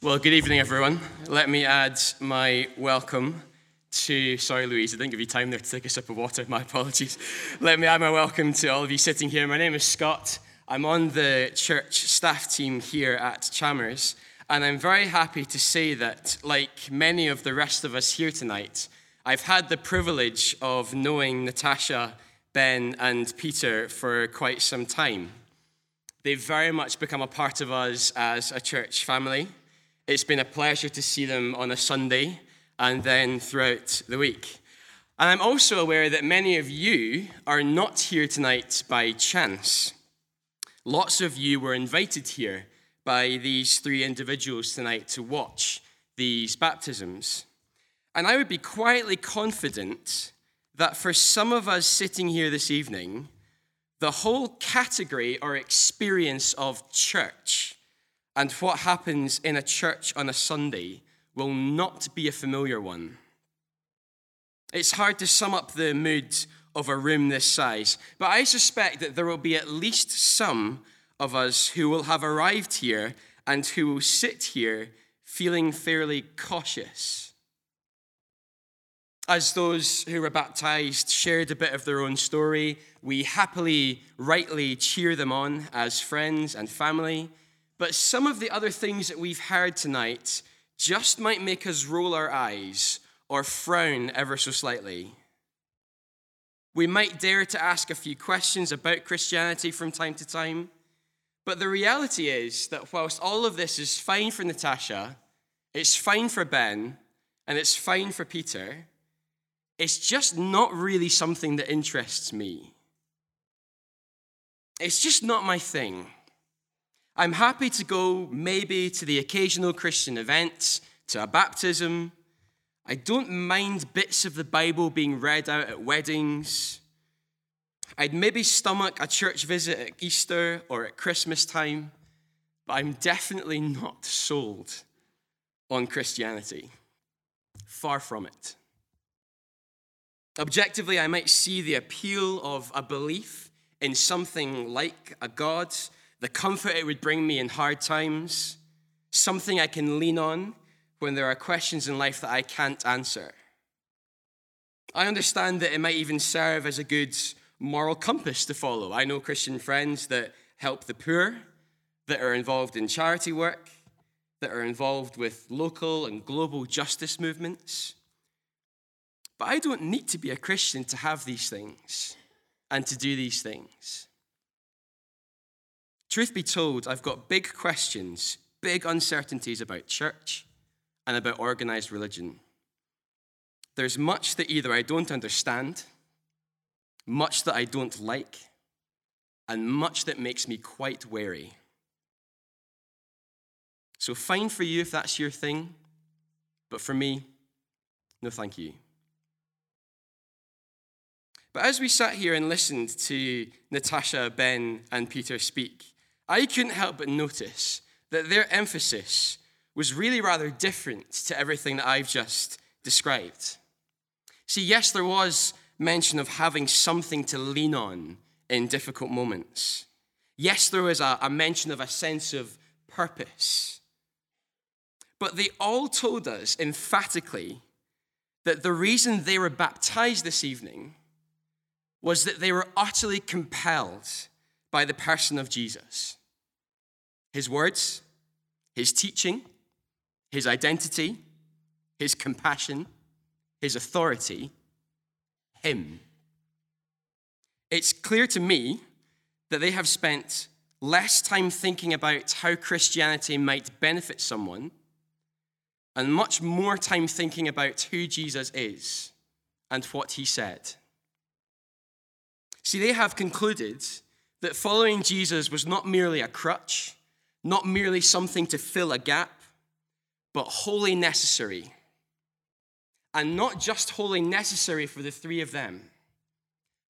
Well, good evening, everyone. Let me add my welcome to. Sorry, Louise, I didn't give you time there to take a sip of water. My apologies. Let me add my welcome to all of you sitting here. My name is Scott. I'm on the church staff team here at Chalmers, and I'm very happy to say that, like many of the rest of us here tonight, I've had the privilege of knowing Natasha, Ben, and Peter for quite some time. They've very much become a part of us as a church family. It's been a pleasure to see them on a Sunday and then throughout the week. And I'm also aware that many of you are not here tonight by chance. Lots of you were invited here by these three individuals tonight to watch these baptisms. And I would be quietly confident that for some of us sitting here this evening, the whole category or experience of church and what happens in a church on a Sunday will not be a familiar one. It's hard to sum up the mood of a room this size, but I suspect that there will be at least some of us who will have arrived here and who will sit here feeling fairly cautious. As those who were baptized shared a bit of their own story, we happily, rightly cheer them on as friends and family. But some of the other things that we've heard tonight just might make us roll our eyes or frown ever so slightly. We might dare to ask a few questions about Christianity from time to time, but the reality is that whilst all of this is fine for Natasha, it's fine for Ben, and it's fine for Peter, it's just not really something that interests me. It's just not my thing. I'm happy to go maybe to the occasional Christian event, to a baptism. I don't mind bits of the Bible being read out at weddings. I'd maybe stomach a church visit at Easter or at Christmas time, but I'm definitely not sold on Christianity. Far from it. Objectively, I might see the appeal of a belief in something like a God the comfort it would bring me in hard times, something I can lean on when there are questions in life that I can't answer. I understand that it might even serve as a good moral compass to follow. I know Christian friends that help the poor, that are involved in charity work, that are involved with local and global justice movements. But I don't need to be a Christian to have these things and to do these things. Truth be told, I've got big questions, big uncertainties about church and about organized religion. There's much that either I don't understand, much that I don't like, and much that makes me quite wary. So, fine for you if that's your thing, but for me, no thank you. But as we sat here and listened to Natasha, Ben, and Peter speak, I couldn't help but notice that their emphasis was really rather different to everything that I've just described. See, yes, there was mention of having something to lean on in difficult moments. Yes, there was a, a mention of a sense of purpose. But they all told us emphatically that the reason they were baptized this evening was that they were utterly compelled by the person of Jesus his words, his teaching, his identity, his compassion, his authority, him. It's clear to me that they have spent less time thinking about how Christianity might benefit someone and much more time thinking about who Jesus is and what he said. See, they have concluded that following Jesus was not merely a crutch not merely something to fill a gap, but wholly necessary. And not just wholly necessary for the three of them,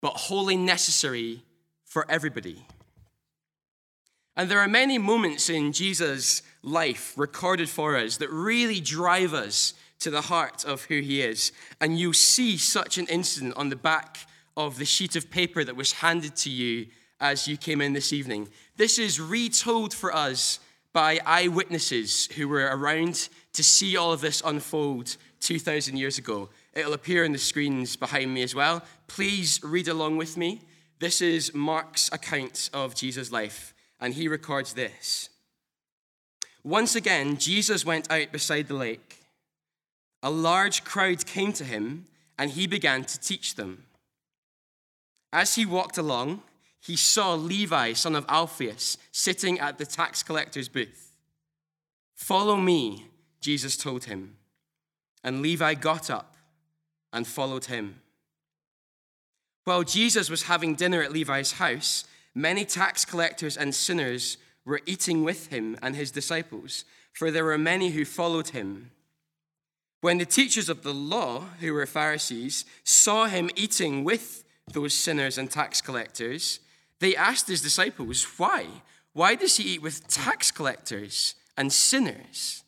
but wholly necessary for everybody. And there are many moments in Jesus' life recorded for us that really drive us to the heart of who he is. And you see such an incident on the back of the sheet of paper that was handed to you as you came in this evening. This is retold for us by eyewitnesses who were around to see all of this unfold 2,000 years ago. It'll appear on the screens behind me as well. Please read along with me. This is Mark's account of Jesus' life, and he records this. Once again, Jesus went out beside the lake. A large crowd came to him, and he began to teach them. As he walked along, he saw Levi, son of Alphaeus, sitting at the tax collector's booth. Follow me, Jesus told him. And Levi got up and followed him. While Jesus was having dinner at Levi's house, many tax collectors and sinners were eating with him and his disciples, for there were many who followed him. When the teachers of the law, who were Pharisees, saw him eating with those sinners and tax collectors, they asked his disciples, Why? Why does he eat with tax collectors and sinners?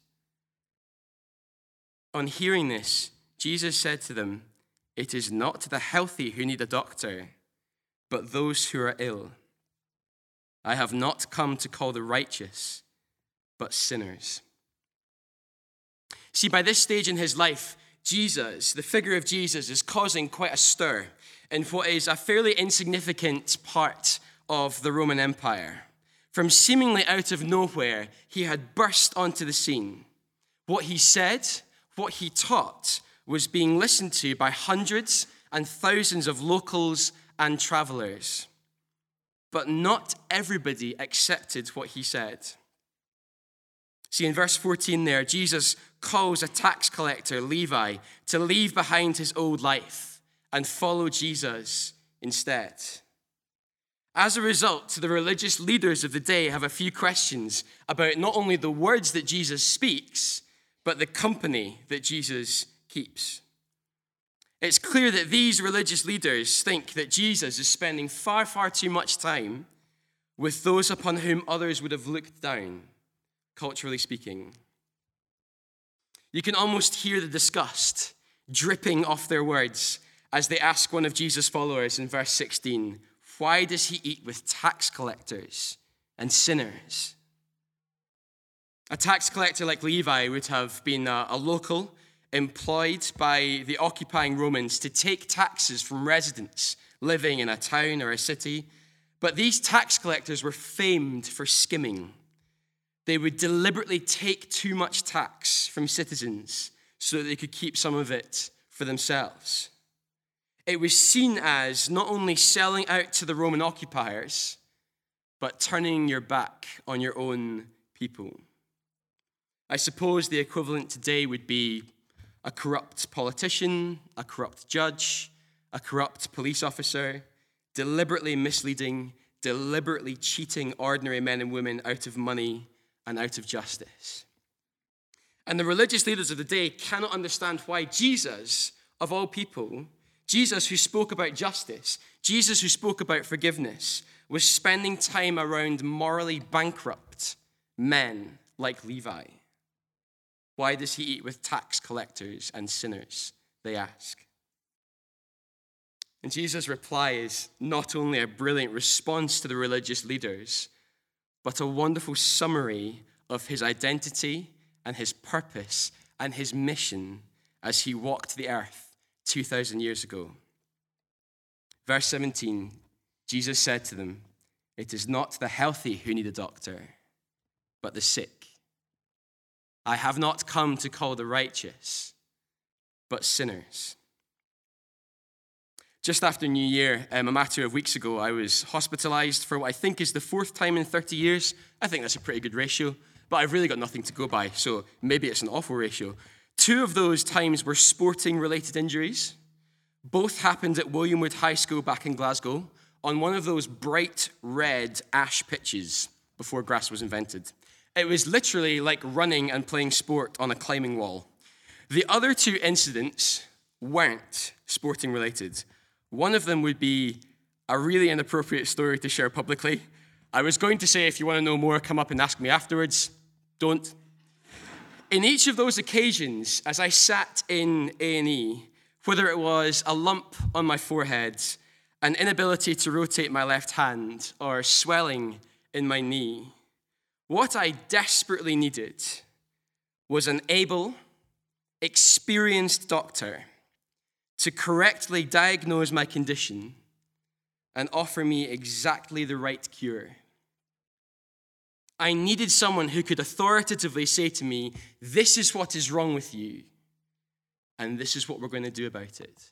On hearing this, Jesus said to them, It is not the healthy who need a doctor, but those who are ill. I have not come to call the righteous, but sinners. See, by this stage in his life, Jesus, the figure of Jesus, is causing quite a stir in what is a fairly insignificant part of the Roman Empire. From seemingly out of nowhere, he had burst onto the scene. What he said, what he taught, was being listened to by hundreds and thousands of locals and travelers. But not everybody accepted what he said. See, in verse 14 there, Jesus calls a tax collector, Levi, to leave behind his old life and follow Jesus instead. As a result, the religious leaders of the day have a few questions about not only the words that Jesus speaks, but the company that Jesus keeps. It's clear that these religious leaders think that Jesus is spending far, far too much time with those upon whom others would have looked down, culturally speaking. You can almost hear the disgust dripping off their words as they ask one of Jesus' followers in verse 16, Why does he eat with tax collectors and sinners? A tax collector like Levi would have been a, a local employed by the occupying Romans to take taxes from residents living in a town or a city. But these tax collectors were famed for skimming. They would deliberately take too much tax from citizens so that they could keep some of it for themselves. It was seen as not only selling out to the Roman occupiers, but turning your back on your own people. I suppose the equivalent today would be a corrupt politician, a corrupt judge, a corrupt police officer, deliberately misleading, deliberately cheating ordinary men and women out of money and out of justice. And the religious leaders of the day cannot understand why Jesus, of all people, Jesus who spoke about justice, Jesus who spoke about forgiveness, was spending time around morally bankrupt men like Levi. Why does he eat with tax collectors and sinners? They ask. And Jesus' reply is not only a brilliant response to the religious leaders, but a wonderful summary of his identity and his purpose and his mission as he walked the earth 2,000 years ago. Verse 17 Jesus said to them, It is not the healthy who need a doctor, but the sick. I have not come to call the righteous, but sinners. Just after New Year, um, a matter of weeks ago, I was hospitalized for what I think is the fourth time in 30 years. I think that's a pretty good ratio, but I've really got nothing to go by, so maybe it's an awful ratio. Two of those times were sporting related injuries. Both happened at Williamwood High School back in Glasgow on one of those bright red ash pitches before grass was invented. It was literally like running and playing sport on a climbing wall. The other two incidents weren't sporting related. One of them would be a really inappropriate story to share publicly. I was going to say, if you want to know more, come up and ask me afterwards. Don't. In each of those occasions, as I sat in A&E, whether it was a lump on my forehead, an inability to rotate my left hand, or swelling in my knee, What I desperately needed was an able, experienced doctor to correctly diagnose my condition and offer me exactly the right cure. I needed someone who could authoritatively say to me, This is what is wrong with you, and this is what we're going to do about it.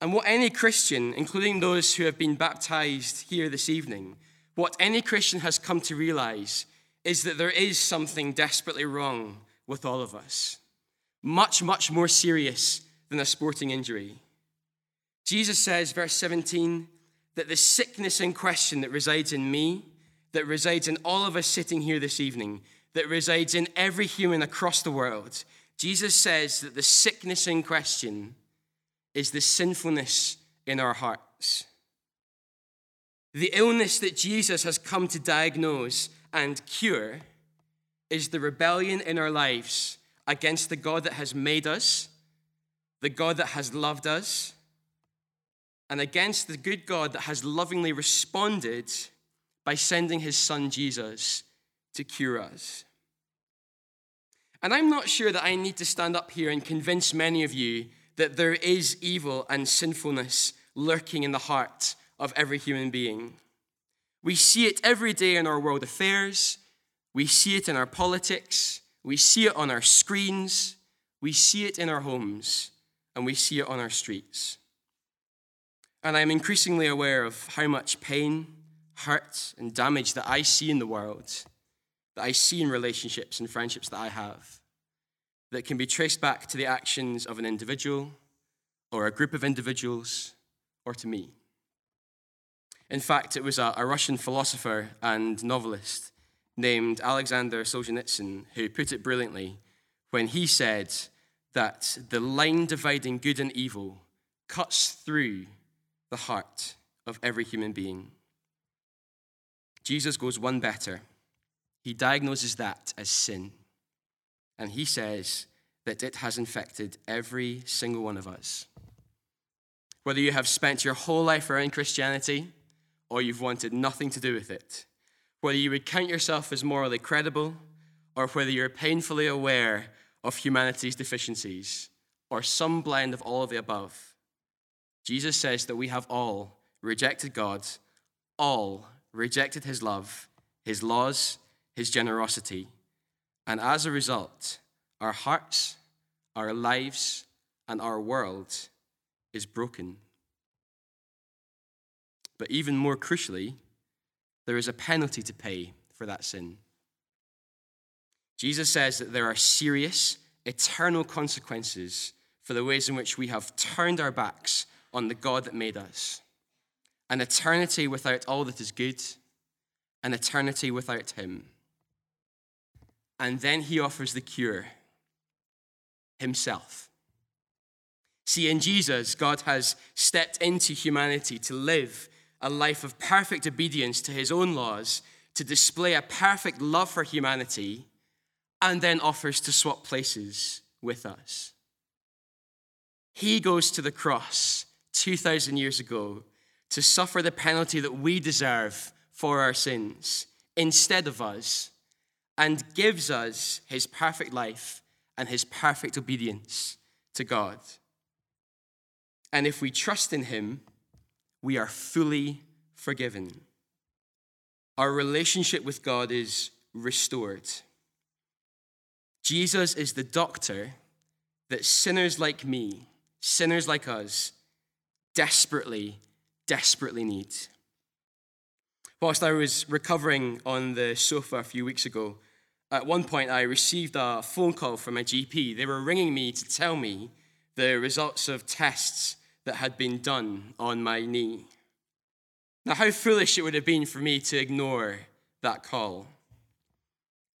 And what any Christian, including those who have been baptized here this evening, what any Christian has come to realize is that there is something desperately wrong with all of us, much, much more serious than a sporting injury. Jesus says, verse 17, that the sickness in question that resides in me, that resides in all of us sitting here this evening, that resides in every human across the world, Jesus says that the sickness in question is the sinfulness in our hearts. The illness that Jesus has come to diagnose and cure is the rebellion in our lives against the God that has made us, the God that has loved us, and against the good God that has lovingly responded by sending his son Jesus to cure us. And I'm not sure that I need to stand up here and convince many of you that there is evil and sinfulness lurking in the heart of every human being. We see it every day in our world affairs, we see it in our politics, we see it on our screens, we see it in our homes, and we see it on our streets. And I'm increasingly aware of how much pain, hurt, and damage that I see in the world, that I see in relationships and friendships that I have, that can be traced back to the actions of an individual or a group of individuals or to me. In fact, it was a, a Russian philosopher and novelist named Alexander Solzhenitsyn who put it brilliantly when he said that the line dividing good and evil cuts through the heart of every human being. Jesus goes one better. He diagnoses that as sin. And he says that it has infected every single one of us. Whether you have spent your whole life around Christianity, or you've wanted nothing to do with it. Whether you would count yourself as morally credible, or whether you're painfully aware of humanity's deficiencies, or some blend of all of the above. Jesus says that we have all rejected God, all rejected his love, his laws, his generosity, and as a result, our hearts, our lives, and our world is broken. But even more crucially, there is a penalty to pay for that sin. Jesus says that there are serious, eternal consequences for the ways in which we have turned our backs on the God that made us. An eternity without all that is good, an eternity without Him. And then He offers the cure Himself. See, in Jesus, God has stepped into humanity to live a life of perfect obedience to his own laws, to display a perfect love for humanity, and then offers to swap places with us. He goes to the cross 2,000 years ago to suffer the penalty that we deserve for our sins instead of us, and gives us his perfect life and his perfect obedience to God. And if we trust in him, we are fully forgiven. Our relationship with God is restored. Jesus is the doctor that sinners like me, sinners like us, desperately, desperately need. Whilst I was recovering on the sofa a few weeks ago, at one point I received a phone call from a GP. They were ringing me to tell me the results of tests that had been done on my knee. Now, how foolish it would have been for me to ignore that call.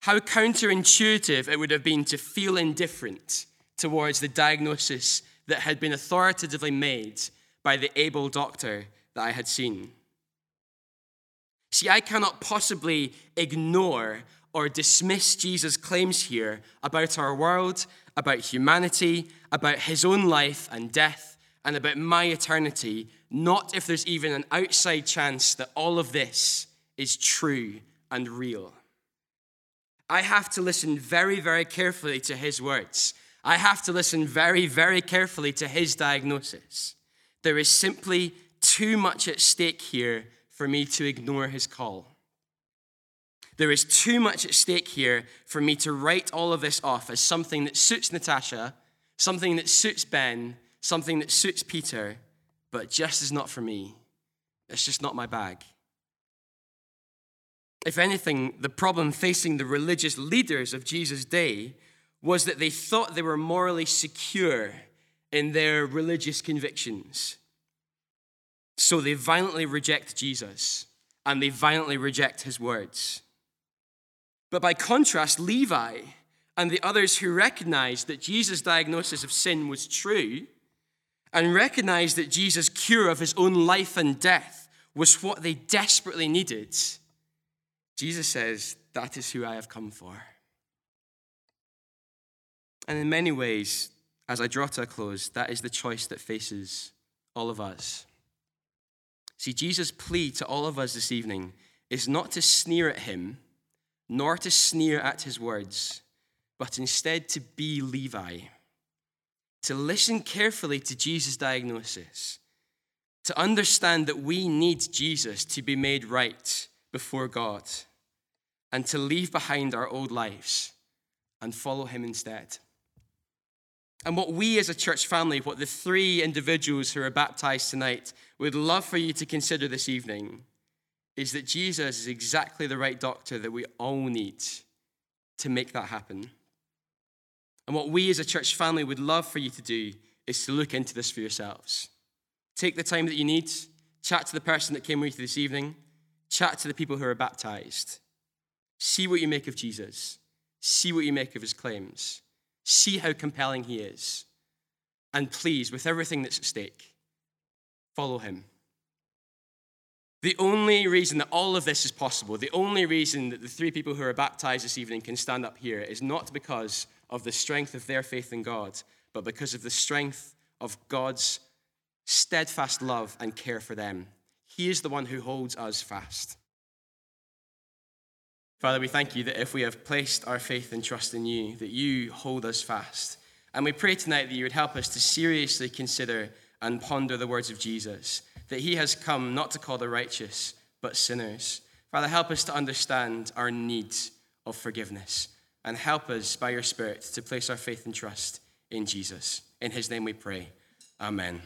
How counterintuitive it would have been to feel indifferent towards the diagnosis that had been authoritatively made by the able doctor that I had seen. See, I cannot possibly ignore or dismiss Jesus' claims here about our world, about humanity, about his own life and death and about my eternity, not if there's even an outside chance that all of this is true and real. I have to listen very, very carefully to his words. I have to listen very, very carefully to his diagnosis. There is simply too much at stake here for me to ignore his call. There is too much at stake here for me to write all of this off as something that suits Natasha, something that suits Ben, something that suits Peter, but just is not for me. It's just not my bag. If anything, the problem facing the religious leaders of Jesus' day was that they thought they were morally secure in their religious convictions. So they violently reject Jesus and they violently reject his words. But by contrast, Levi and the others who recognized that Jesus' diagnosis of sin was true and recognized that Jesus' cure of his own life and death was what they desperately needed, Jesus says, That is who I have come for. And in many ways, as I draw to a close, that is the choice that faces all of us. See, Jesus' plea to all of us this evening is not to sneer at him, nor to sneer at his words, but instead to be Levi, to listen carefully to Jesus' diagnosis, to understand that we need Jesus to be made right before God, and to leave behind our old lives and follow him instead. And what we as a church family, what the three individuals who are baptized tonight would love for you to consider this evening is that Jesus is exactly the right doctor that we all need to make that happen. And what we as a church family would love for you to do is to look into this for yourselves. Take the time that you need, chat to the person that came with you this evening, chat to the people who are baptized. See what you make of Jesus, see what you make of his claims. See how compelling he is. And please, with everything that's at stake, follow him. The only reason that all of this is possible, the only reason that the three people who are baptized this evening can stand up here is not because of the strength of their faith in God, but because of the strength of God's steadfast love and care for them. He is the one who holds us fast. Father, we thank you that if we have placed our faith and trust in you, that you hold us fast. And we pray tonight that you would help us to seriously consider and ponder the words of Jesus, that he has come not to call the righteous, but sinners. Father, help us to understand our need of forgiveness and help us by your Spirit to place our faith and trust in Jesus. In his name we pray. Amen.